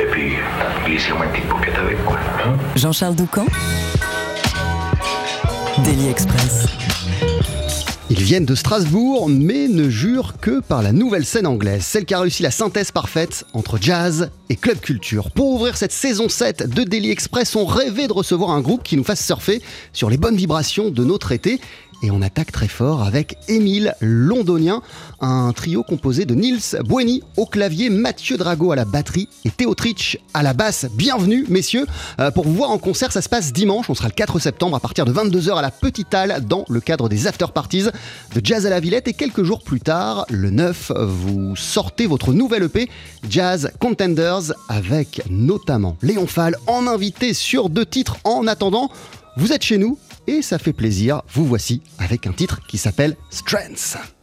Et puis, glissez-moi une petite avec, quoi. hein. Jean-Charles Doucan. Daily Express. Ils viennent de Strasbourg, mais ne jurent que par la nouvelle scène anglaise, celle qui a réussi la synthèse parfaite entre jazz et club culture. Pour ouvrir cette saison 7 de Daily Express, on rêvait de recevoir un groupe qui nous fasse surfer sur les bonnes vibrations de notre été. Et on attaque très fort avec Émile Londonien, un trio composé de Nils Bueni au clavier, Mathieu Drago à la batterie et Théo Tritsch à la basse. Bienvenue messieurs, Euh, pour vous voir en concert ça se passe dimanche, on sera le 4 septembre à partir de 22h à la Petite Halle dans le cadre des after parties de Jazz à la Villette et quelques jours plus tard, le 9, vous sortez votre nouvelle EP Jazz Contenders avec notamment Léon Fall en invité sur deux titres en attendant. Vous êtes chez nous et ça fait plaisir. Vous voici avec un titre qui s'appelle Strengths.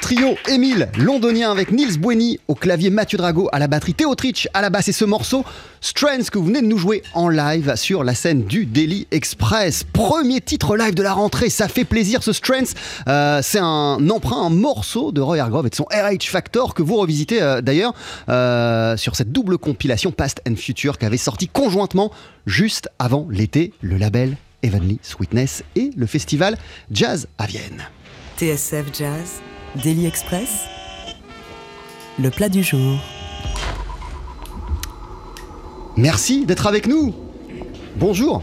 Trio Émile londonien avec Nils Bueni au clavier, Mathieu Drago à la batterie, Théo Trich à la basse et ce morceau Strength que vous venez de nous jouer en live sur la scène du Daily Express. Premier titre live de la rentrée, ça fait plaisir ce Strength. Euh, c'est un emprunt, un morceau de Roy Hargrove et de son RH Factor que vous revisitez euh, d'ailleurs euh, sur cette double compilation Past and Future qui avait sorti conjointement juste avant l'été le label Heavenly Sweetness et le festival Jazz à Vienne. TSF Jazz, Daily Express, le plat du jour. Merci d'être avec nous. Bonjour.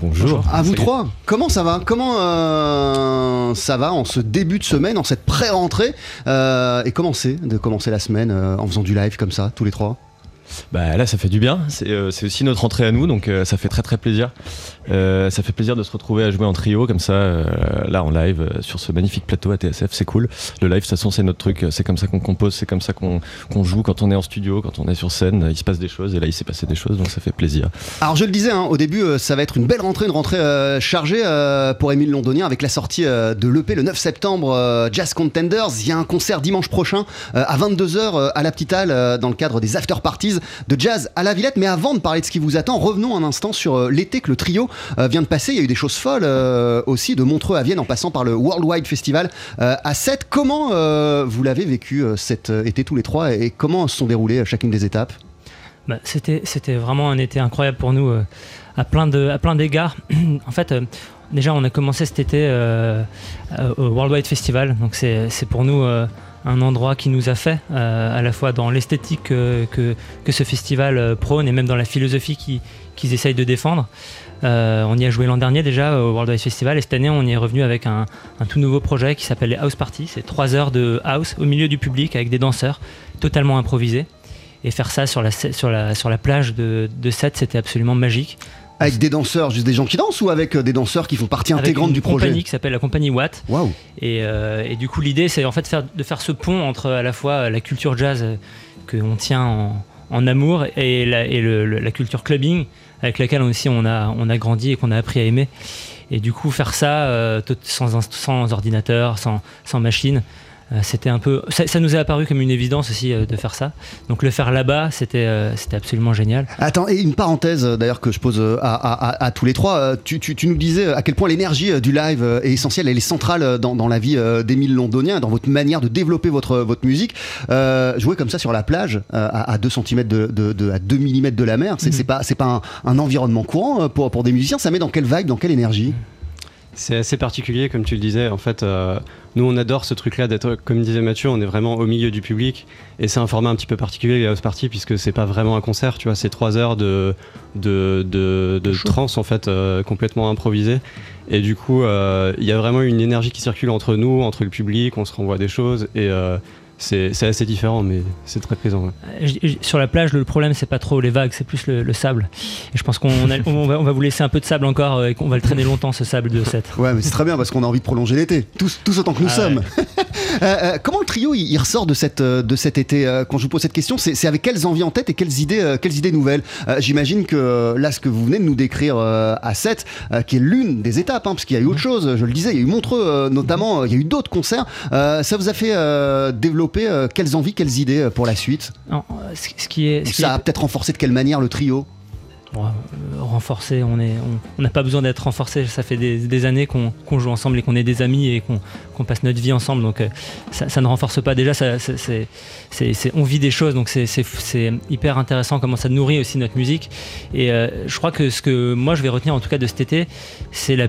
Bonjour. À vous Salut. trois. Comment ça va? Comment euh, ça va en ce début de semaine, en cette pré-rentrée? Euh, Et comment c'est de commencer la semaine euh, en faisant du live comme ça, tous les trois? Bah là, ça fait du bien. C'est euh, aussi notre entrée à nous, donc euh, ça fait très très plaisir. Euh, ça fait plaisir de se retrouver à jouer en trio comme ça, là en live sur ce magnifique plateau à TSF. C'est cool. Le live, de toute façon, c'est notre truc. C'est comme ça qu'on compose, c'est comme ça qu'on joue quand on est en studio, quand on est sur scène. Il se passe des choses et là, il s'est passé des choses, donc ça fait plaisir. Alors je le disais, hein, au début, ça va être une belle rentrée, une rentrée chargée pour Émile Londonien avec la sortie de l'EP le 9 septembre, Jazz Contenders. Il y a un concert dimanche prochain à 22h à la Petite Halle dans le cadre des after parties de jazz à la Villette. Mais avant de parler de ce qui vous attend, revenons un instant sur euh, l'été que le trio euh, vient de passer. Il y a eu des choses folles euh, aussi, de Montreux à Vienne en passant par le Worldwide Festival à 7. Comment vous l'avez vécu cet été tous les trois et comment se sont déroulées chacune des étapes? Bah, c'était, c'était vraiment un été incroyable pour nous à plein, de, à plein d'égards. en fait, déjà, on a commencé cet été euh, euh, au Worldwide Festival. Donc, c'est, c'est pour nous un endroit qui nous a fait, euh, à la fois dans l'esthétique que, que ce festival euh, prône et même dans la philosophie qui- qu'ils essayent de défendre. Euh, on y a joué l'an dernier déjà au Worldwide Festival et cette année on y est revenu avec un, un tout nouveau projet qui s'appelle les House Party. C'est trois heures de house au milieu du public avec des danseurs totalement improvisés. Et faire ça sur la, sur la, sur la plage de, de Sète, c'était absolument magique. Avec des danseurs, juste des gens qui dansent ou avec euh, des danseurs qui font partie Avec intégrante une du projet compagnie qui s'appelle la compagnie Watt. Waouh Et, euh, et du coup, l'idée, c'est en fait faire, de faire ce pont entre à la fois la culture jazz euh, qu'on tient en, en amour et, la, et le- le- la culture clubbing avec laquelle aussi on a, on a grandi et qu'on a appris à aimer. Et du coup, faire ça euh, sans, ordinateur, sans, sans machine, c'était un peu. Ça, ça nous est apparu comme une évidence aussi euh, de faire ça. Donc le faire là-bas, c'était euh, c'était absolument génial. Attends, et une parenthèse euh, d'ailleurs que je pose euh, à, à- à- à tous les trois. Euh, Tu, tu- tu nous disais à quel point l'énergie euh, du live euh, est essentielle, elle est centrale euh, dans, dans la vie euh, d'Émile Londonien, dans votre manière de développer votre, votre musique. Euh, jouer comme ça sur la plage, euh, à, à 2 cm de, de- de- à 2 mm de la mer, c'est c'est pas, c'est pas un, un environnement courant euh, pour, pour des musiciens. Ça met dans quelle vibe, dans quelle énergie? C'est assez particulier, comme tu le disais. En fait, euh, nous, on adore ce truc-là d'être, comme disait Mathieu, on est vraiment au milieu du public. Et c'est un format un petit peu particulier, les house party, puisque c'est pas vraiment un concert, tu vois. C'est trois heures de, de, de, de trance, en fait, euh, complètement improvisé. Et du coup, euh, il y a vraiment une énergie qui circule entre nous, entre le public, on se renvoie des choses. Et euh, c'est assez différent, mais c'est très présent. ouais. Je- je- sur la plage, le problème, c'est pas trop les vagues, c'est plus le, le sable. Et je pense qu'on on va, on va vous laisser un peu de sable encore euh, et qu'on va le traîner longtemps, ce sable de 7. Ouais, mais c'est très bien parce qu'on a envie de prolonger l'été, tous, tous autant que nous Ah sommes. Euh, euh, comment trio il, il ressort de, cette, euh, de cet été euh, Quand je vous pose cette question, c'est avec quelles envies en tête et quelles idées, euh, quelles idées nouvelles J'imagine que là, ce que vous venez de nous décrire à 7, euh, qui est l'une des étapes, hein, parce qu'il y a eu autre chose, je le disais, il y a eu Montreux notamment, il y a eu d'autres concerts. Ça vous a fait développer quelles envies, quelles idées pour la suite? Non, ce, ce qui est, ce qui Ça a est- peut-être renforcé de quelle manière le trio? Bon, euh, renforcé, on est, on- n'a pas besoin d'être renforcé. Ça fait des, années qu'on joue ensemble et qu'on est des amis et qu'on passe notre vie ensemble. Donc euh, ça, ne renforce pas. Déjà, ça, on vit des choses, donc c'est hyper intéressant comment ça nourrit aussi notre musique. Et euh, je crois que ce que moi je vais retenir en tout cas de cet été, c'est la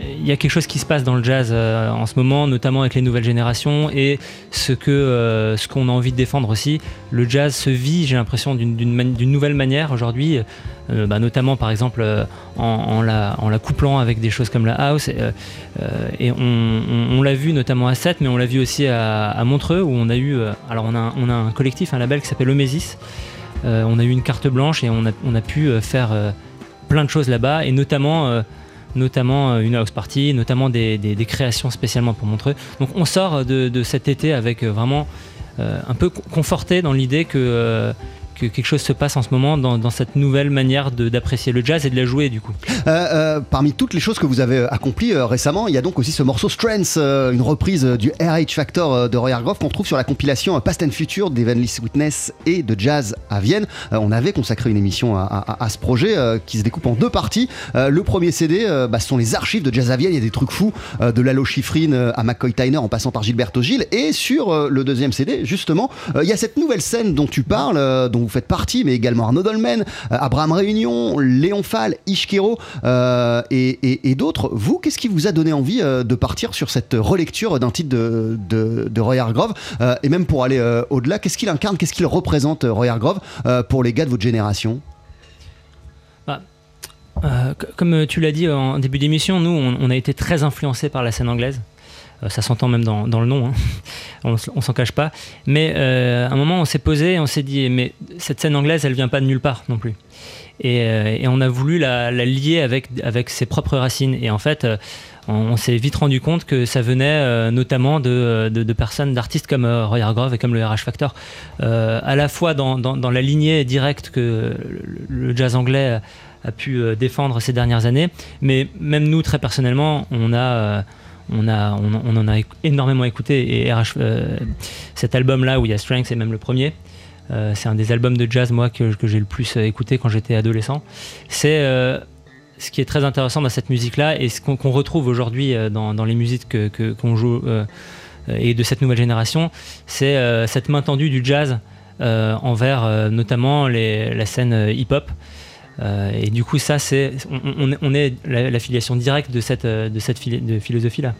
il y a quelque chose qui se passe dans le jazz euh, en ce moment, notamment avec les nouvelles générations et ce que euh, ce qu'on a envie de défendre aussi. Le jazz se vit, j'ai l'impression, d'une nouvelle manière aujourd'hui, euh, bah, notamment par exemple en, la, en la couplant avec des choses comme la house. et on, on- l'a vu notamment à Sète, mais on l'a vu aussi à, Montreux où on a eu, alors on a, on a un collectif, un label qui s'appelle Omesis. Euh, on a eu une carte blanche et on a, a pu faire plein de choses là-bas et notamment notamment euh, une house party, notamment des, créations spécialement pour Montreux. Donc on sort de, de cet été avec euh, vraiment euh, un peu co- conforté dans l'idée que, que quelque chose se passe en ce moment dans, cette nouvelle manière d'apprécier le jazz et de la jouer du coup. Euh, euh, parmi toutes les choses que vous avez accomplies euh, récemment, il y a donc aussi ce morceau Strengths, une reprise du RH Factor de Roy Hargrove qu'on trouve sur la compilation Past and Future d'Evenly Witness et de Jazz à Vienne. On avait consacré une émission à, ce projet qui se découpe en deux parties. Le premier CD, bah, ce sont les archives de Jazz à Vienne. Il y a des trucs fous de Lalo Schifrin à McCoy Tyner en passant par Gilberto Gil. Et sur le deuxième CD, justement, il y a cette nouvelle scène dont tu parles, vous faites partie, mais également Arnaud Dolmen, euh, Abraham Réunion, Léon Fall, Ishkero euh, et, d'autres. Vous, qu'est-ce qui vous a donné envie euh, de partir sur cette relecture d'un titre de, de, de Roy Hargrove Et même pour aller au-delà, qu'est-ce qu'il incarne, qu'est-ce qu'il représente, Roy Hargrove, pour les gars de votre génération? C- comme tu l'as dit en début d'émission, nous, on a été très influencés par la scène anglaise. Euh, ça s'entend même dans, le nom, hein. on, s'en cache pas. Mais euh, à un moment, on s'est posé et on s'est dit, mais cette scène anglaise, elle vient pas de nulle part non plus. Et, euh, on a voulu la, lier avec, ses propres racines. Et en fait, on, s'est vite rendu compte que ça venait notamment de, personnes, d'artistes comme Roy Hargrove et comme le RH Factor, à la fois dans, la lignée directe que le, jazz anglais a, pu défendre ces dernières années, mais même nous très personnellement, on a on, a, on, en a énormément écouté et RH, euh, cet album-là où il y a Strength, c'est même le premier. euh, c'est un des albums de jazz moi que, j'ai le plus euh, écouté quand j'étais adolescent. C'est ce qui est très intéressant dans cette musique-là et ce qu'on retrouve aujourd'hui dans, les musiques que- qu'on joue et de cette nouvelle génération, c'est cette main tendue du jazz envers notamment la scène hip-hop. Euh, et du coup, ça, c'est on, est- on est la, directe de cette, euh, de cette philosophie-là.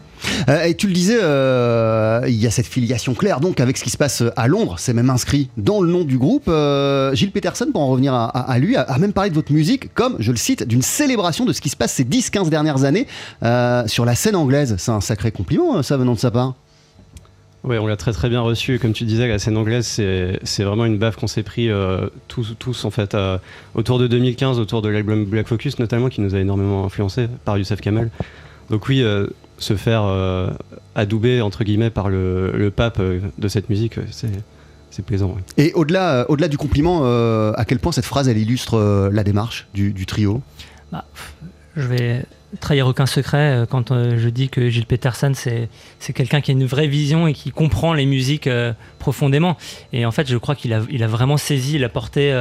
Euh, et tu le disais, il y a cette filiation claire donc avec ce qui se passe à Londres, c'est même inscrit dans le nom du groupe. Gilles Peterson, pour en revenir à, lui, a, même parlé de votre musique comme, je le cite, d'une célébration de ce qui se passe ces 10-15 dernières années sur la scène anglaise. C'est un sacré compliment, ça, venant de sa part. Oui, on l'a très très bien reçu. Comme tu disais, la scène anglaise, c'est c'est vraiment une baffe qu'on s'est pris euh, tous, tous en fait euh, autour de 2015, autour de l'album Black Focus notamment, qui nous a énormément influencé par Youssef Kamel. Donc oui, euh, se faire euh, adouber entre guillemets par le, le pape euh, de cette musique, c'est c'est plaisant. ouais. Et au-delà euh, au-delà du compliment, euh, à quel point cette phrase, elle illustre euh, la démarche du, du trio? Je vais trahir aucun secret euh, quand euh, je dis que Gilles Peterson, c'est quelqu'un qui a une vraie vision et qui comprend les musiques euh, profondément. Et en fait, je crois qu'il a, il a vraiment saisi la portée,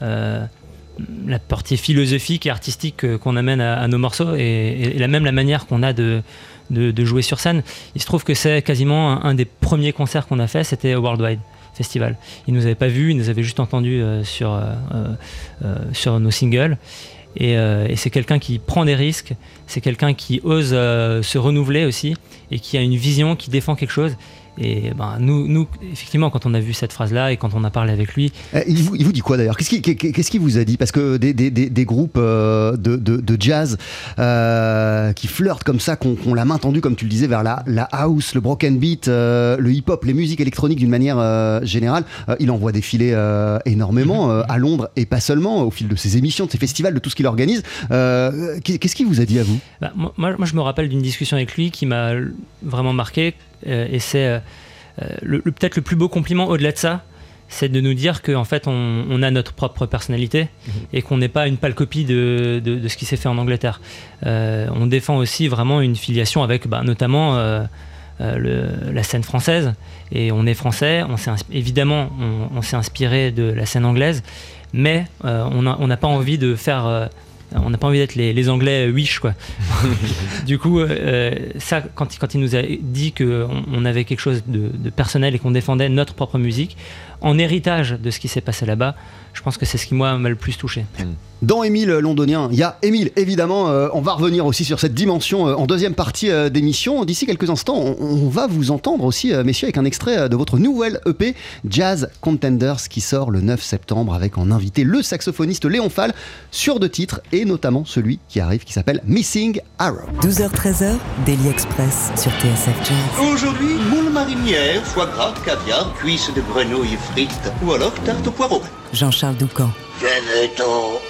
la portée philosophique et artistique qu'on amène à, nos morceaux et, la même la manière qu'on a de, de, jouer sur scène. Il se trouve que c'est quasiment un, des premiers concerts qu'on a fait, c'était Worldwide Festival. Il nous avait pas vus, il nous avait juste entendus sur, sur nos singles. Et, euh, et c'est quelqu'un qui prend des risques, c'est quelqu'un qui ose euh, se renouveler aussi et qui a une vision, qui défend quelque chose. Et ben, nous, nous, effectivement, quand on a vu cette phrase-là et quand on a parlé avec lui, Euh, il, vous, il vous dit quoi d'ailleurs? Qu'est-ce qu'il vous a dit? Parce que des, des- des- des groupes euh, de, de- de jazz euh, qui flirtent comme ça, qu'on qu'on la main tendue, comme tu le disais, vers la, la house, le broken beat, euh, le hip-hop, les musiques électroniques d'une manière euh, générale, il en voit défiler énormément euh, à Londres et pas seulement, au fil de ses émissions, de ses festivals, de tout ce qu'il organise. Qu'est-ce qu'il vous a dit à vous? Bah, moi, moi, je me rappelle d'une discussion avec lui qui m'a vraiment marqué. Euh, et c'est euh, euh, le, le- peut-être le plus beau compliment au-delà de ça, c'est de nous dire qu'en fait, on, on a notre propre personnalité et qu'on n'est pas une pâle copie de, de- de ce qui s'est fait en Angleterre. Euh, on défend aussi vraiment une filiation avec bah, notamment euh, euh, le- la scène française. Et on est français, on s'est insp- évidemment, on, on s'est inspiré de la scène anglaise, mais on n'a pas envie de faire. Euh, on n'a pas envie d'être les, les Anglais euh, wish quoi. du coup, euh, ça, quand, il- quand il nous a dit qu'on on avait quelque chose de, de personnel et qu'on défendait notre propre musique, en héritage de ce qui s'est passé là-bas, je pense que c'est ce qui moi m'a le plus touché. Dans Émile Londonien, il y a Émile, évidemment. euh, on va revenir aussi sur cette dimension euh, en deuxième partie euh, d'émission. D'ici quelques instants, on, on va vous entendre aussi, euh, messieurs, avec un extrait euh, de votre nouvelle EP, Jazz Contenders, qui sort le 9 septembre avec en invité le saxophoniste Léon Fall sur deux titres, et notamment celui qui arrive qui s'appelle Missing Arrow. 12h-13h, Daily Express sur TSF Jazz. Aujourd'hui, moule marinière, foie gras, caviar, cuisses de grenouille frites ou alors tarte au poireau. Jean-Charles Doucan. Venez-t'en.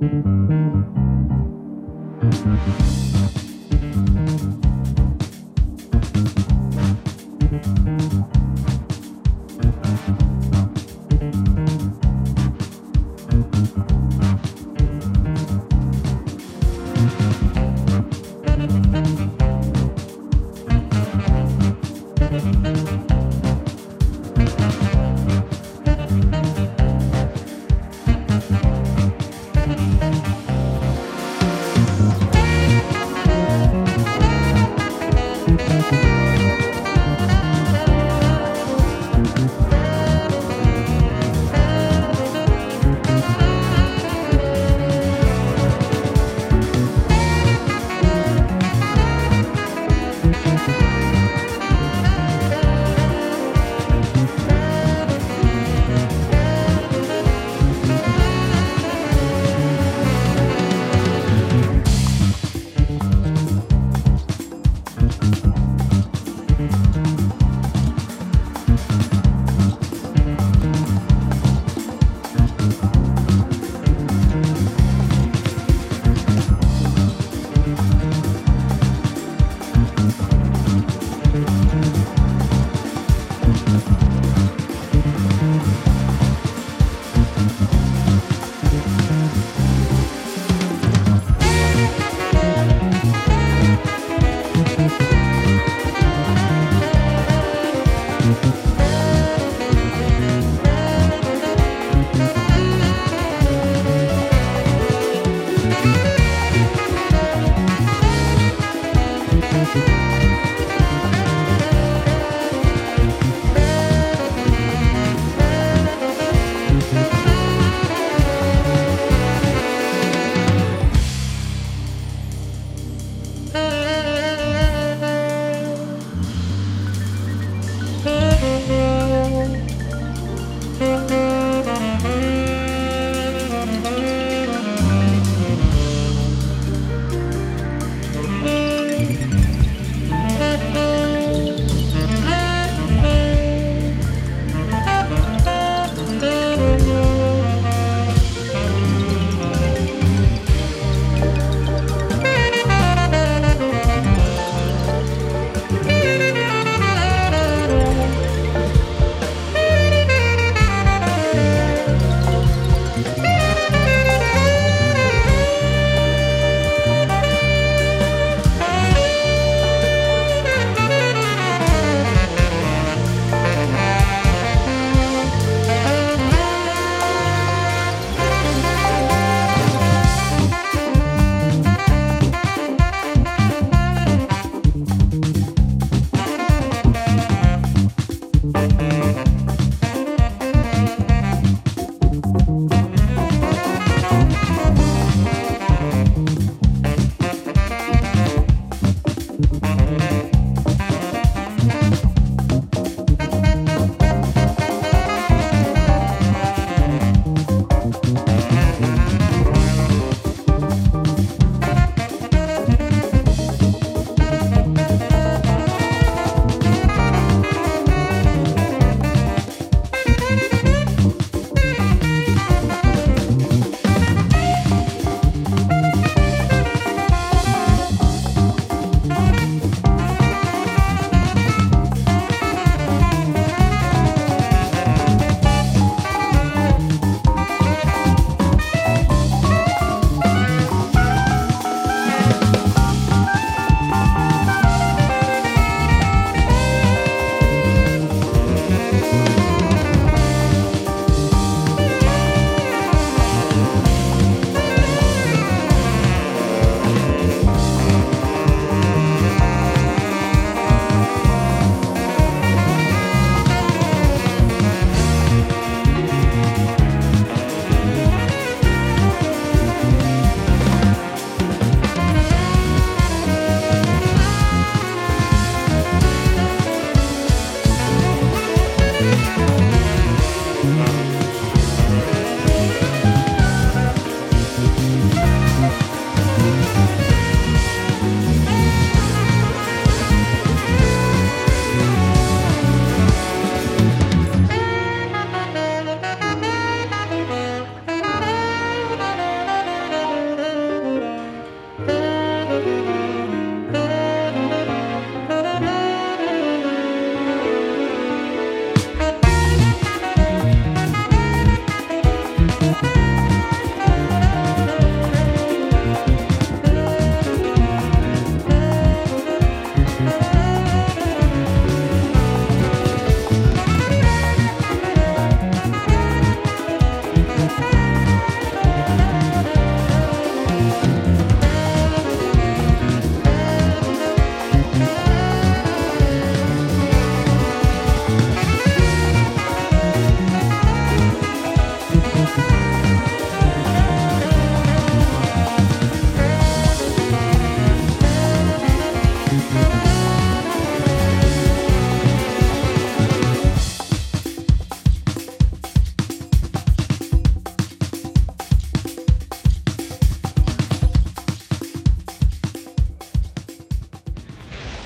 Thank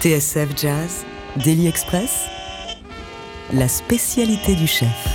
TSF Jazz, Daily Express, la spécialité du chef.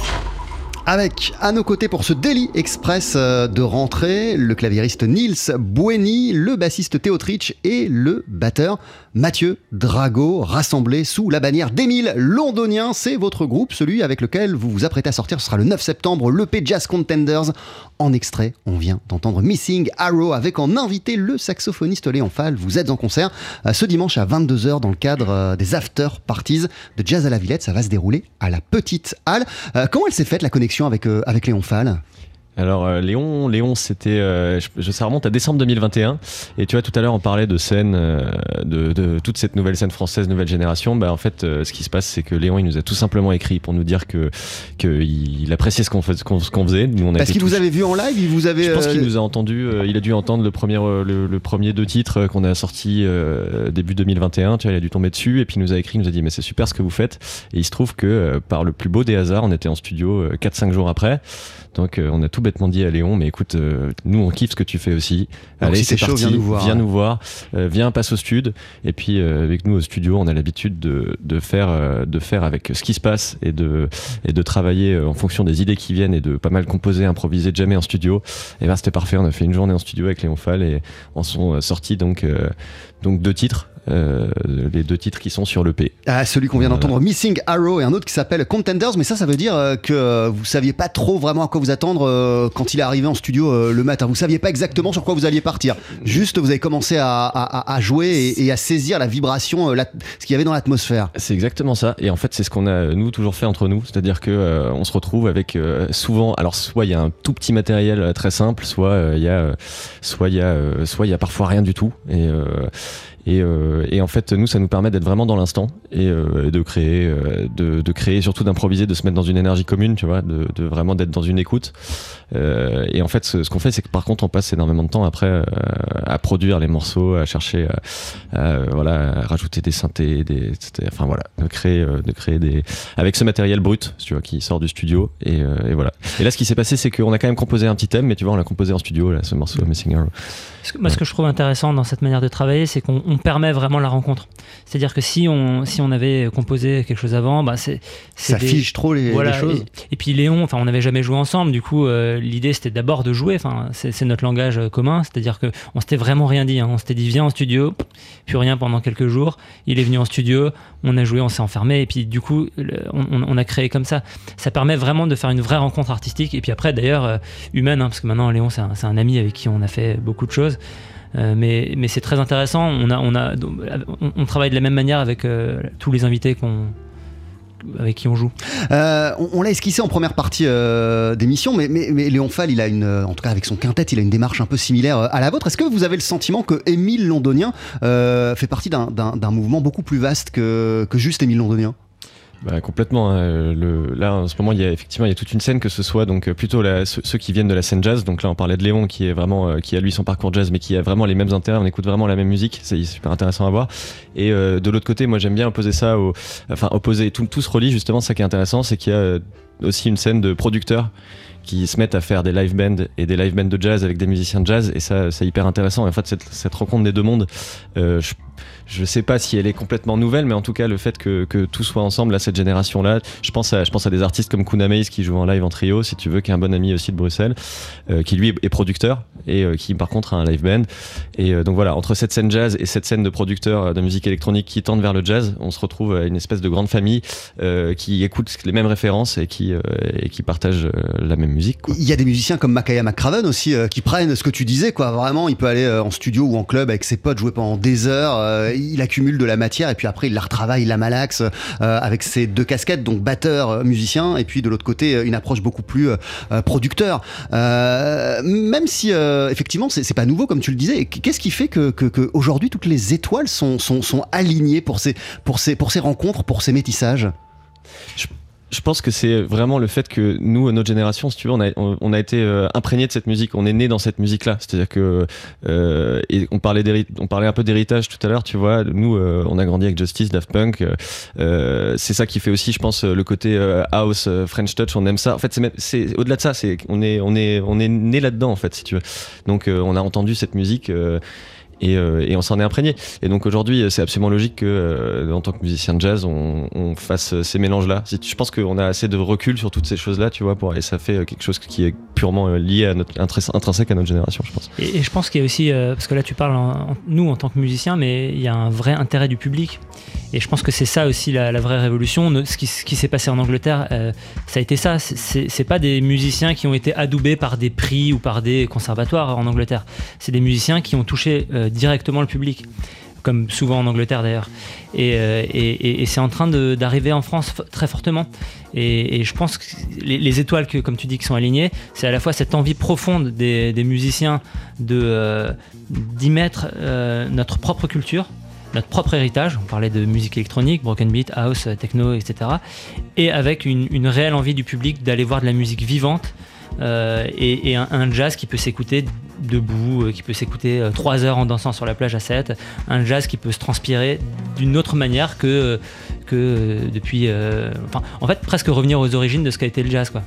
Avec à nos côtés pour ce Daily Express euh, de rentrée, le claviériste Nils Bueni, le bassiste Théotrich et le batteur Mathieu Drago, rassemblés sous la bannière d'Emile Londonien. C'est votre groupe, celui avec lequel vous vous apprêtez à sortir. Ce sera le 9 septembre, l'EP Jazz Contenders. En extrait, on vient d'entendre Missing Arrow avec en invité le saxophoniste Léon Fall. Vous êtes en concert euh, ce dimanche à 22h dans le cadre euh, des after parties de Jazz à la Villette. Ça va se dérouler à la Petite Halle. Comment elle s'est faite la connexion? Avec, euh, avec Léon Fall alors euh, Léon, Léon, c'était, euh, je, ça remonte à décembre 2021. Et tu vois, tout à l'heure, on parlait de scène, de, de, toute cette nouvelle scène française, nouvelle génération. Bah en fait, ce qui se passe, c'est que Léon, il nous a tout simplement écrit pour nous dire que qu'il appréciait ce qu'on faisait, qu'on, faisait. Nous, on Parce qu'il vous avait vu en live, il vous avait. Je pense qu'il nous a entendu. il a dû entendre le premier, le, premier deux titres qu'on a sorti début 2021. Tu vois, il a dû tomber dessus et puis il nous a écrit, il nous a dit mais c'est super ce que vous faites. Et il se trouve que par le plus beau des hasards, on était en studio 4-5 jours après. Donc on a tout bêtement dit à Léon, mais écoute, euh, nous on kiffe ce que tu fais aussi. Allez, c'est parti, viens nous voir. Viens, nous voir, euh, viens passe au studio. Et puis euh, avec nous au studio, on a l'habitude de, de, faire, de faire avec ce qui se passe et de, et de travailler en fonction des idées qui viennent et de pas mal composer, improviser, jamais en studio. Et ben c'était parfait. On a fait une journée en studio avec Léon Fall et on sont sortis donc donc deux titres euh, les deux titres qui sont sur le P. Ah, celui qu'on vient d'entendre, Missing Arrow, et un autre qui s'appelle Contenders, mais ça, ça veut dire euh, que vous saviez pas trop vraiment à quoi vous attendre euh, quand il est arrivé en studio le matin. Vous saviez pas exactement sur quoi vous alliez partir. Juste, vous avez commencé à, jouer et, à saisir la vibration, ce qu'il y avait dans l'atmosphère. C'est exactement ça. Et en fait, c'est ce qu'on a nous toujours fait entre nous, c'est-à-dire que on se retrouve avec souvent, alors soit il y a un tout petit matériel très simple, soit il y a, soit il y a, soit il y a parfois rien du tout. Et et, euh, et, en fait, nous, ça nous permet d'être vraiment dans l'instant et, euh, de créer, euh, de, de, créer, surtout d'improviser, de se mettre dans une énergie commune, tu vois, de, de vraiment d'être dans une écoute. Euh, et en fait, ce, qu'on fait, c'est que par contre, on passe énormément de temps après euh, à produire les morceaux, à chercher, à, voilà, à rajouter des synthés, des, enfin voilà, de créer, de créer des, avec ce matériel brut, tu vois, qui sort du studio. Et, et voilà. Et là, ce qui s'est passé, c'est qu'on a quand même composé un petit thème, mais tu vois, on l'a composé en studio, là, ce morceau Missing Arrow. Moi, ce que je trouve intéressant dans cette manière de travailler, c'est qu'on on permet vraiment la rencontre. C'est-à-dire que si on, si on avait composé quelque chose avant, bah c'est, ça fiche trop les, choses. Et, puis Léon, enfin, on n'avait jamais joué ensemble. Du coup, euh, l'idée c'était d'abord de jouer. Enfin, c'est, notre langage euh, commun. C'est-à-dire que on s'était vraiment rien dit. Hein. On s'était dit viens en studio, puis rien pendant quelques jours. Il est venu en studio, on a joué, on s'est enfermé, et puis du coup, on, a créé comme ça. Ça permet vraiment de faire une vraie rencontre artistique. Et puis après, d'ailleurs, euh, humaine, hein, parce que maintenant Léon c'est un, un ami avec qui on a fait beaucoup de choses. Euh, mais, c'est très intéressant. On, travaille de la même manière avec euh, tous les invités qu'on avec qui on joue euh, On, l'a esquissé en première partie d'émission, mais, mais, Léon Fall, il a une, en tout cas avec son quintet, il a une démarche un peu similaire à la vôtre. Est-ce que vous avez le sentiment que Émile Londonien fait partie d'un mouvement beaucoup plus vaste que, que juste Émile Londonien? Bah, complètement. Hein. Là, en ce moment, il y a effectivement il y a toute une scène que ce soit donc euh, plutôt ceux, qui viennent de la scène jazz. Donc là, on parlait de Léon qui est vraiment euh, qui a lui son parcours jazz, mais qui a vraiment les mêmes intérêts. On écoute vraiment la même musique. C'est super intéressant à voir. Et euh, de l'autre côté, moi, j'aime bien opposer ça au, enfin opposer tout, tout se relie justement. Ça qui est intéressant, c'est qu'il y a aussi une scène de producteurs qui se mettent à faire des live bands et des live bands de jazz avec des musiciens de jazz et ça c'est hyper intéressant en fait cette, cette rencontre des deux mondes je sais pas si elle est complètement nouvelle, mais en tout cas, le fait que, tout soit ensemble à cette génération-là, je pense à, des artistes comme Kuna qui joue en live en trio, si tu veux, qui est un bon ami aussi de Bruxelles, euh, qui lui est producteur et euh, qui par contre a un live band. Et euh, donc voilà, entre cette scène jazz et cette scène de producteurs de musique électronique qui tendent vers le jazz, on se retrouve à une espèce de grande famille qui écoute les mêmes références et qui, et partage la même musique. Il y a des musiciens comme Makaya McCraven aussi qui prennent ce que tu disais, quoi. Vraiment, il peut aller en studio ou en club avec ses potes, jouer pendant des heures il accumule de la matière et puis après il la retravaille, il la malaxe euh, avec ses deux casquettes, donc batteur, euh, musicien, et puis de l'autre côté une approche beaucoup plus euh, producteur. même si effectivement c'est pas nouveau comme tu le disais, qu'est-ce qui fait que, aujourd'hui toutes les étoiles sont, alignées pour ces, rencontres, pour ces métissages? Pense que c'est vraiment le fait que nous, notre génération, si tu veux, on a, été euh, imprégné de cette musique, on est né dans cette musique-là. C'est-à-dire que euh, on parlait on parlait un peu d'héritage tout à l'heure, tu vois. Nous, euh, on a grandi avec Justice, Daft Punk. Euh, c'est ça qui fait aussi, je pense, le côté house, French touch. On aime ça. En fait, c'est au-delà de ça. On est on est on est né là-dedans, en fait, si tu veux. Donc, on a entendu cette musique. Et, euh, et on s'en est imprégné. Et donc aujourd'hui, c'est absolument logique que, euh, en tant que musicien de jazz, on, fasse ces mélanges-là. Je pense qu'on a assez de recul sur toutes ces choses-là, tu vois, pour, et ça fait euh, quelque chose qui est purement lié à notre intrins- intrinsèque à notre génération, je pense. Et, je pense qu'il y a aussi, parce que là tu parles en, nous en tant que musiciens, mais il y a un vrai intérêt du public. Et je pense que c'est ça aussi la, vraie révolution. Ce qui, s'est passé en Angleterre, ça a été ça. C'est- pas des musiciens qui ont été adoubés par des prix ou par des conservatoires en Angleterre. C'est des musiciens qui ont touché directement le public, comme souvent en Angleterre d'ailleurs. Et, euh, c'est en train de- d'arriver en France très fortement. Et, je pense que les, les étoiles comme tu dis, qui sont alignées, c'est à la fois cette envie profonde des, musiciens de euh, d'y mettre euh, notre propre culture, notre propre héritage. On parlait de musique électronique, broken beat, house, techno, etc. Et avec une, réelle envie du public d'aller voir de la musique vivante. et, un jazz qui peut s'écouter debout, euh, qui peut s'écouter euh, trois heures en dansant sur la plage à 7, un jazz qui peut se transpirer d'une autre manière que, que euh, depuis. euh, enfin, en fait, presque revenir aux origines de ce qu'a été le jazz. Quoi.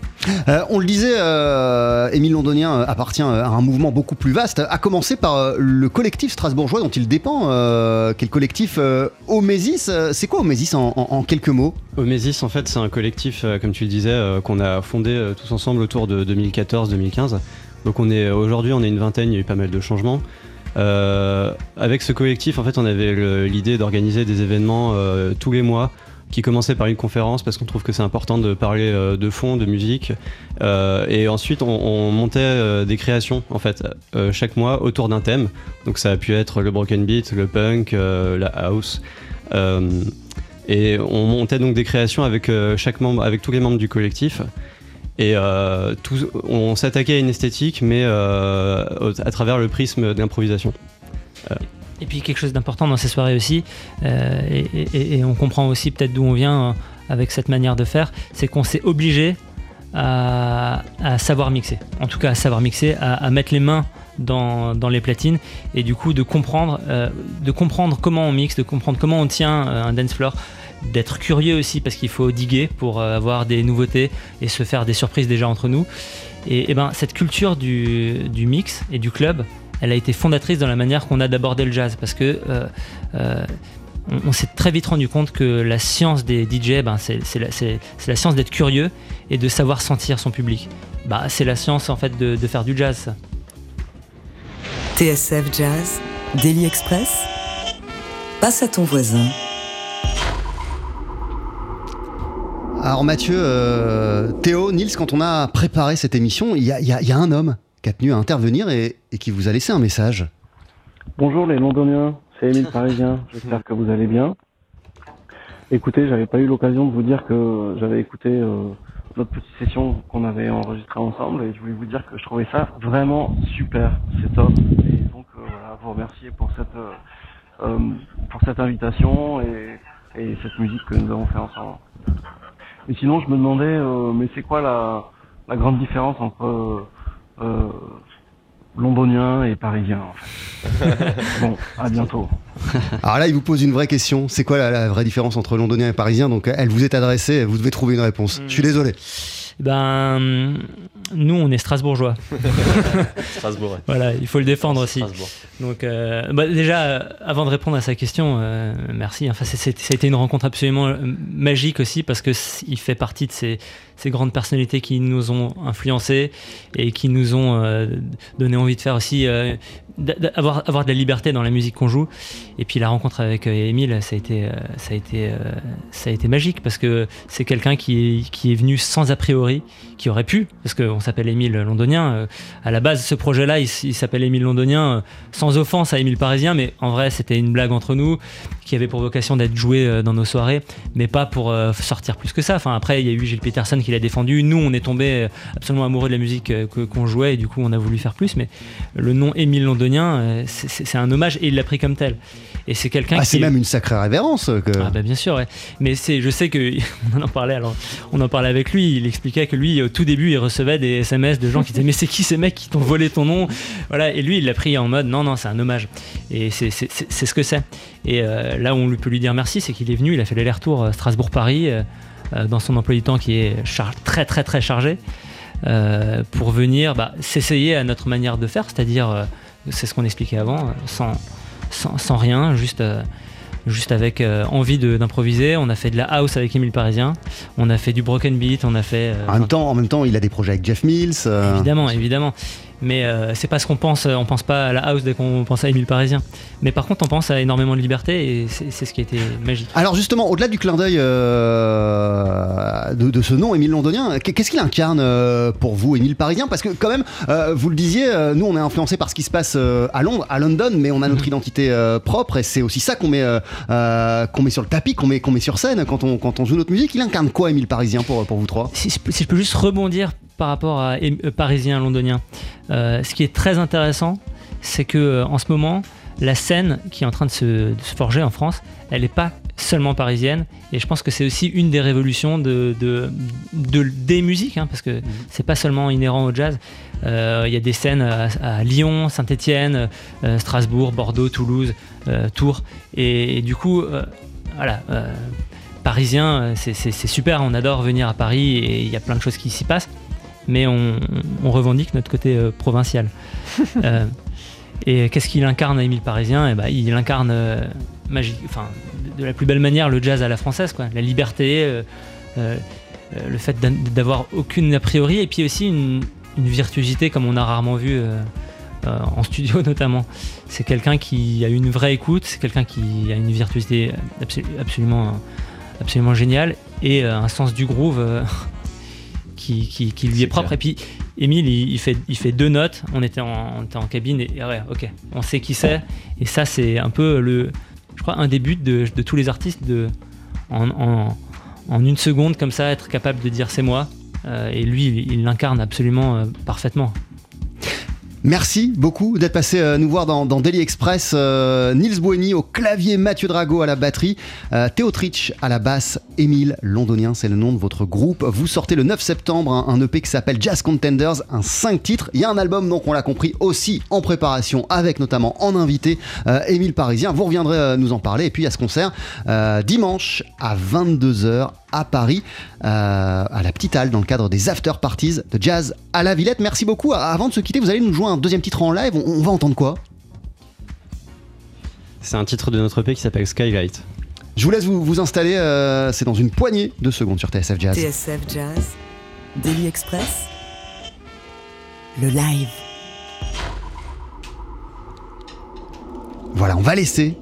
Euh, on le disait, euh, Émile Londonien appartient à un mouvement beaucoup plus vaste, à commencer par le collectif strasbourgeois dont il dépend, euh, qui est le collectif euh, Omésis. C'est quoi Omésis en, en- en quelques mots? Omesis, en fait, c'est un collectif, comme tu le disais, qu'on a fondé tous ensemble autour de 2014-2015. Donc aujourd'hui, on est une vingtaine, il y a eu pas mal de changements. Euh, avec ce collectif, en fait, on avait l'idée d'organiser des événements euh, tous les mois qui commençaient par une conférence parce qu'on trouve que c'est important de parler euh, de fond, de musique. Et ensuite, on, on montait des créations, en fait, chaque mois autour d'un thème. Donc ça a pu être le broken beat, le punk, la house. Et on montait donc des créations avec, chaque membre, avec tous les membres du collectif. Et euh, tous- on s'attaquait à une esthétique, mais euh, à travers le prisme d'improvisation. Et puis quelque chose d'important dans ces soirées aussi, euh, et, on comprend aussi peut-être d'où on vient euh, avec cette manière de faire, c'est qu'on s'est obligé à, savoir mixer. En tout cas, à savoir mixer, à, mettre les mains dans, les platines et du coup de comprendre, euh, de comprendre comment on mixe, de comprendre comment on tient euh, un dance floor, d'être curieux aussi parce qu'il faut diguer pour euh, avoir des nouveautés et se faire des surprises déjà entre nous. Et, et ben cette culture du, du mix et du club, elle a été fondatrice dans la manière qu'on a d'aborder le jazz parce que euh, euh, on, s'est très vite rendu compte que la science des DJ, ben, c'est la, la science d'être curieux et de savoir sentir son public. Bah, c'est la science en fait de, faire du jazz. TSF Jazz, Daily Express. Passe à ton voisin. Alors Mathieu, euh, Théo, Nils, quand on a préparé cette émission, il y a, y y un homme qui a tenu à intervenir et, et qui vous a laissé un message. Bonjour les Londoniens, c'est Émile Parisien, j'espère que vous allez bien. Écoutez, j'avais pas eu l'occasion de vous dire que j'avais écouté euh, notre petite session qu'on avait enregistrée ensemble et je voulais vous dire que je trouvais ça vraiment super, c'est top. Et donc euh, voilà, vous remercier pour cette euh, pour cette invitation et, et cette musique que nous avons fait ensemble. Et sinon, je me demandais, euh, mais c'est quoi la, la grande différence entre euh, euh, londonien et parisien en fait Bon, à bientôt. Alors là, il vous pose une vraie question. C'est quoi la, la vraie différence entre londonien et parisien? Donc elle vous est adressée, vous devez trouver une réponse. Je suis désolé. Ben, nous, on est strasbourgeois. Strasbourg. ouais. Voilà, il faut le défendre aussi. Strasbourg. Donc, euh, bah, déjà, euh, avant de répondre à sa question, euh, merci. Enfin, ça a été une rencontre absolument magique aussi parce que il fait partie de ces, ces grandes personnalités qui nous ont influencés et qui nous ont euh, donné envie de faire aussi avoir, avoir de la liberté dans la musique qu'on joue. Et puis la rencontre avec Émile, ça a été, ça a été, ça a été magique parce que c'est quelqu'un qui est, qui est venu sans a priori, qui aurait pu, parce qu'on s'appelle Émile Londonien. euh, à la base, ce projet-là, il, s'appelle Émile Londonien, euh, sans offense à Émile Parisien, mais en vrai, c'était une blague entre nous qui avait pour vocation d'être joué euh, dans nos soirées, mais pas pour sortir plus que ça. Enfin, après, il y a eu Gilles Peterson qui l'a défendu. Nous, on est tombé absolument amoureux de la musique que- qu'on jouait et du coup, on a voulu faire plus. Mais le nom Émile Londonien, c'est un hommage et il l'a pris comme tel. Et c'est quelqu'un Ah, qui c'est est- même une sacrée révérence. Que... ah bah bien sûr, ouais. mais c'est, je sais que on en parlait alors, on en parlait avec lui. Il expliquait que lui, au tout début, il recevait des SMS de gens qui disaient mais c'est qui ces mecs qui t'ont volé ton nom, voilà. Et lui, il l'a pris en mode non non, c'est un hommage. Et c'est, ce que c'est. Et euh, là où on peut lui dire merci, c'est qu'il est venu, il a fait l'aller-retour euh, Strasbourg-Paris euh, euh, dans son emploi du temps qui est très très très chargé. euh, pour venir bah, s'essayer à notre manière de faire, c'est-à-dire, euh, c'est ce qu'on expliquait avant, euh, sans, sans, sans rien, juste, euh, juste avec euh, envie d'improviser. On a fait de la house avec Émile Parisien, on a fait du broken beat, on a fait. euh, En même temps, en même temps, il a des projets avec Jeff Mills. Évidemment, évidemment. Mais euh, c'est pas ce qu'on pense. On pense pas à la house dès qu'on pense à Émile Parisien. Mais par contre, on pense à énormément de liberté et c'est ce qui a été magique. Alors justement, au-delà du clin d'œil euh, de, de ce nom, Émile Londonien, qu- qu'est-ce qu'il incarne euh, pour vous, Émile Parisien? Parce que quand même, euh, vous le disiez, euh, nous on est influencé par ce qui se passe euh, à Londres, à London, mais on a notre identité euh, propre et c'est aussi ça qu'on met, euh, euh, qu'on met sur le tapis, qu'on met, qu'on met sur scène quand on, quand on joue notre musique. Il incarne quoi, Émile Parisien, pour, pour vous trois? Si, je peux- si je peux juste rebondir par rapport à euh, Parisien, Londonien, euh, ce qui est très intéressant, c'est que euh, en ce moment, la scène qui est en train de se, de se forger en France, elle n'est pas seulement parisienne, et je pense que c'est aussi une des révolutions de, de, de- des musiques, hein, parce que c'est pas seulement inhérent au jazz. Euh, Il y a des scènes à, à Lyon, Saint-Étienne, euh, Strasbourg, Bordeaux, Toulouse, euh, Tours, et, et du coup, voilà. parisien, c'est super, on adore venir à Paris et il y a plein de choses qui s'y passent, mais on, on revendique notre côté euh, provincial. Euh, et qu'est-ce qu'il incarne, Émile Parisien? Eh ben, Il incarne euh, magique, enfin, de la plus belle manière le jazz à la française, quoi. la liberté, le fait d'avoir aucune a priori, et puis aussi une, une virtuosité comme on a rarement vu. euh, en studio notamment. C'est quelqu'un qui a une vraie écoute, c'est quelqu'un qui a une virtuosité absolu- absolument, absolument géniale et euh, un sens du groove euh, qui, qui- qui lui est, propre. Et puis, Émile, il, il fait, il fait deux notes. On était en, on était en cabine et, et ouais, ok, on sait qui c'est. Et ça, c'est un peu le, je crois, un des buts de, de tous les artistes de, en, en- en une seconde comme ça, être capable de dire c'est moi. Euh, et lui, il il l'incarne absolument euh, parfaitement. Merci beaucoup d'être passé euh, nous voir dans, Daily Express. Euh, Nils au clavier, Mathieu Drago à la batterie, euh, Théo Trich à la basse, Émile Londonien, c'est le nom de votre groupe. Vous sortez le 9 septembre un, un EP qui s'appelle Jazz Contenders, un 5 titres. Il y a un album, donc on l'a compris, aussi en préparation, avec notamment en invité euh, Émile Parisien. Vous reviendrez euh, nous en parler. Et puis a ce concert dimanche à 22h à Paris, euh, à la Petite Halle, dans le cadre des after parties de jazz à la Villette. Merci beaucoup. Avant de se quitter, vous allez nous jouer un deuxième titre en live. On, on va entendre quoi? C'est un titre de notre EP qui s'appelle Skylight. Je vous laisse vous, vous installer. euh, C'est dans une poignée de secondes sur TSF Jazz. TSF Jazz, Daily Express, le live. Voilà, on va laisser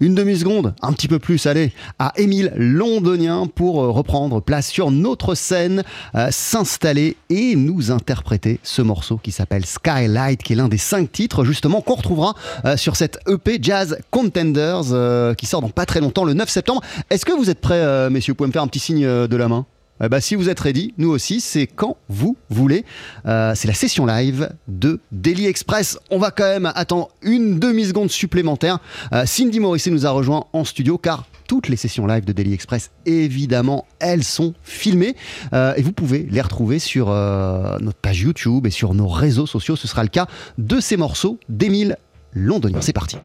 une demi-seconde, un petit peu plus, allez, à Émile Londonien pour euh, reprendre place sur notre scène, euh, s'installer et nous interpréter ce morceau qui s'appelle Skylight, qui est l'un des cinq titres justement qu'on retrouvera euh, sur cette EP Jazz Contenders qui sort dans pas très longtemps, le 9 septembre. Est-ce que vous êtes prêts, messieurs? Vous pouvez me faire un petit signe de la main eh ben, si vous êtes ready, nous aussi, c'est quand vous voulez. Euh, c'est la session live de Daily Express. On va quand même attendre une demi-seconde supplémentaire. Euh, Cindy Morisset nous a rejoint en studio car toutes les sessions live de Daily Express, évidemment, elles sont filmées Euh, et vous pouvez les retrouver sur notre page YouTube et sur nos réseaux sociaux. Ce sera le cas de ces morceaux d'Émile Londonien. C'est parti.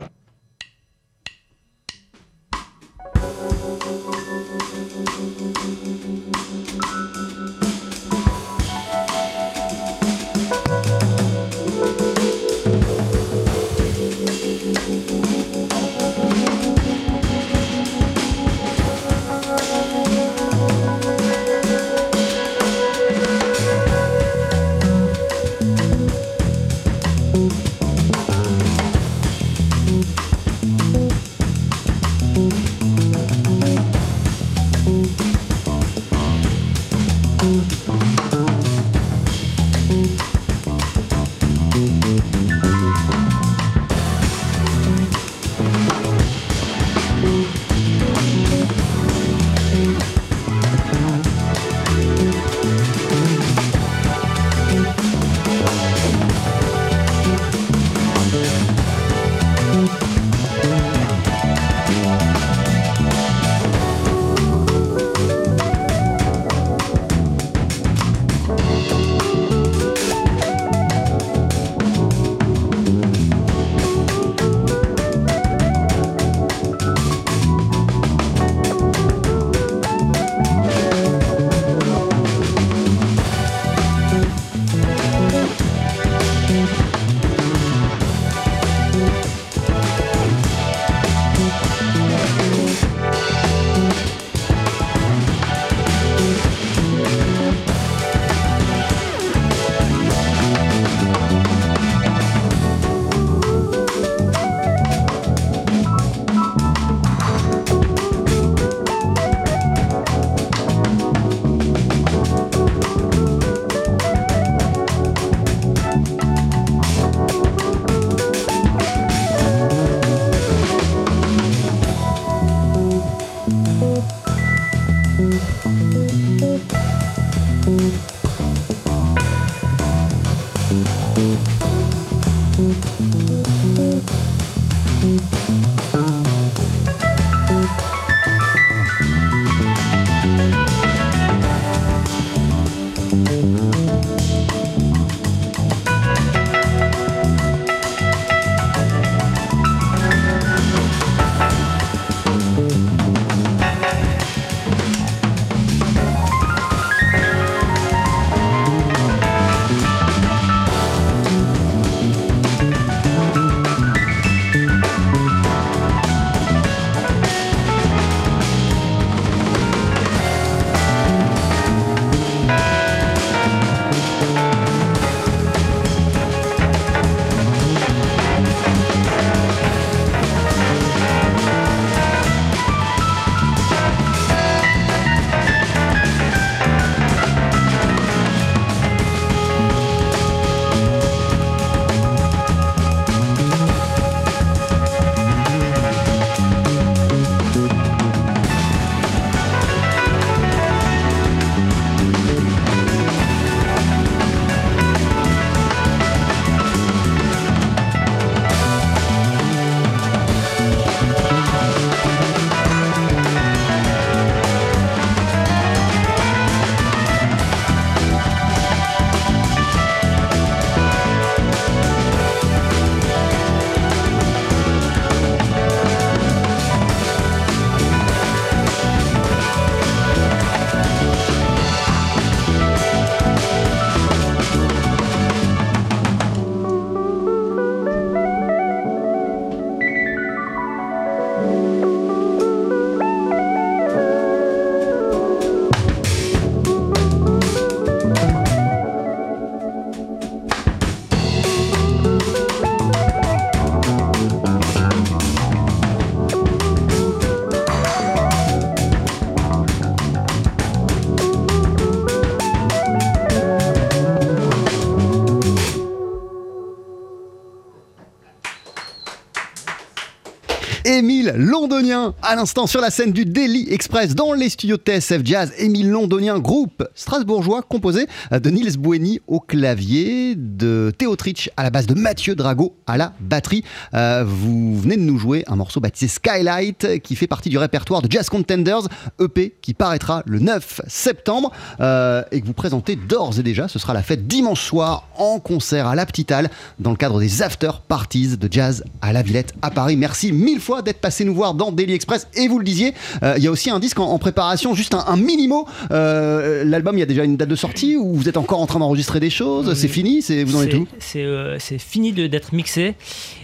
À l'instant sur la scène du Daily Express dans les studios de TSF Jazz. Émile Londonien, groupe strasbourgeois composé de Niels Boueny au clavier, de Théo Trich à la base de Mathieu Drago à la batterie. Euh, vous venez de nous jouer un morceau baptisé Skylight qui fait partie du répertoire de Jazz Contenders, EP qui paraîtra le 9 septembre euh, et que vous présentez d'ores et déjà. Ce sera la fête dimanche soir en concert à la Petite Halle dans le cadre des after parties de jazz à la Villette à Paris. Merci mille fois d'être passé nous voir dans Daily Express. Et vous le disiez, euh, il y a aussi un disque en, en préparation, juste un, un mini-mot. Euh, L'album, il y a déjà une date de sortie ou vous êtes encore en train d'enregistrer des choses? C'est fini? C'est Vous en êtes où? C'est euh, c'est fini de- d'être mixé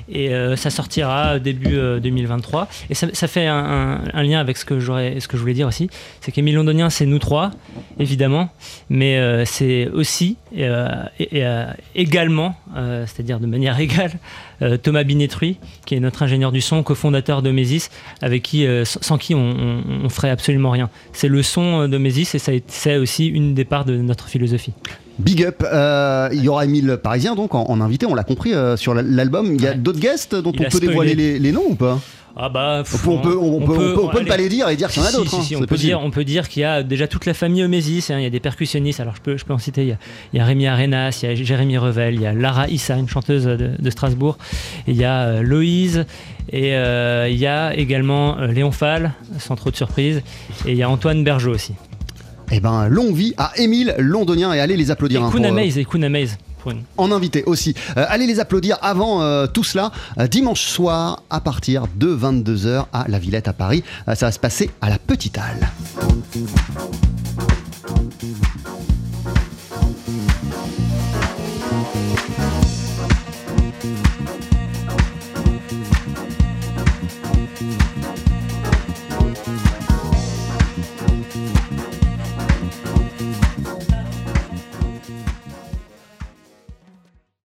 et euh, ça sortira début euh, 2023. Et ça, fait un, lien avec ce que, ce que je voulais dire aussi. C'est qu'Émile Londonien, c'est nous trois, évidemment, mais euh, c'est aussi et, euh, euh, également, euh, c'est-à-dire de manière égale, euh, Thomas Binetruy, qui est notre ingénieur du son, cofondateur de Mésis, avec qui, euh, sans qui on, on, ferait absolument rien. C'est le son euh, de Mésis et c'est aussi une des parts de notre philosophie. Big up. Euh, il y aura Emile Parisien donc en, en invité, on l'a compris euh, sur la- l'album. Il y a d'autres guests dont Il on peut dévoiler les, les noms ou pas? Ah bah, on peut, on peut, on peut- on peut- on peut ne pas les dire et dire qu'il y en a d'autres. si, hein, si, on, peut dire, on peut dire qu'il y a déjà toute la famille Omésis, hein, il y a des percussionnistes, alors je peux, je peux en citer, il y a, il y a Rémi Arenas, il y a Jérémy Revel, il y a Lara Issa, une chanteuse de, de Strasbourg, et il y a euh, Loïse, et euh, il y a également Léon Fall, sans trop de surprise, et il y a Antoine Bergeau aussi. Eh ben, longue vie à Émile Londonien et allez les applaudir. Et hein, Kun pour, euh, et en invité aussi. Euh, allez les applaudir avant euh, tout cela, euh, dimanche soir à partir de 22h à la Villette à Paris. Ça va se passer à la Petite Halle.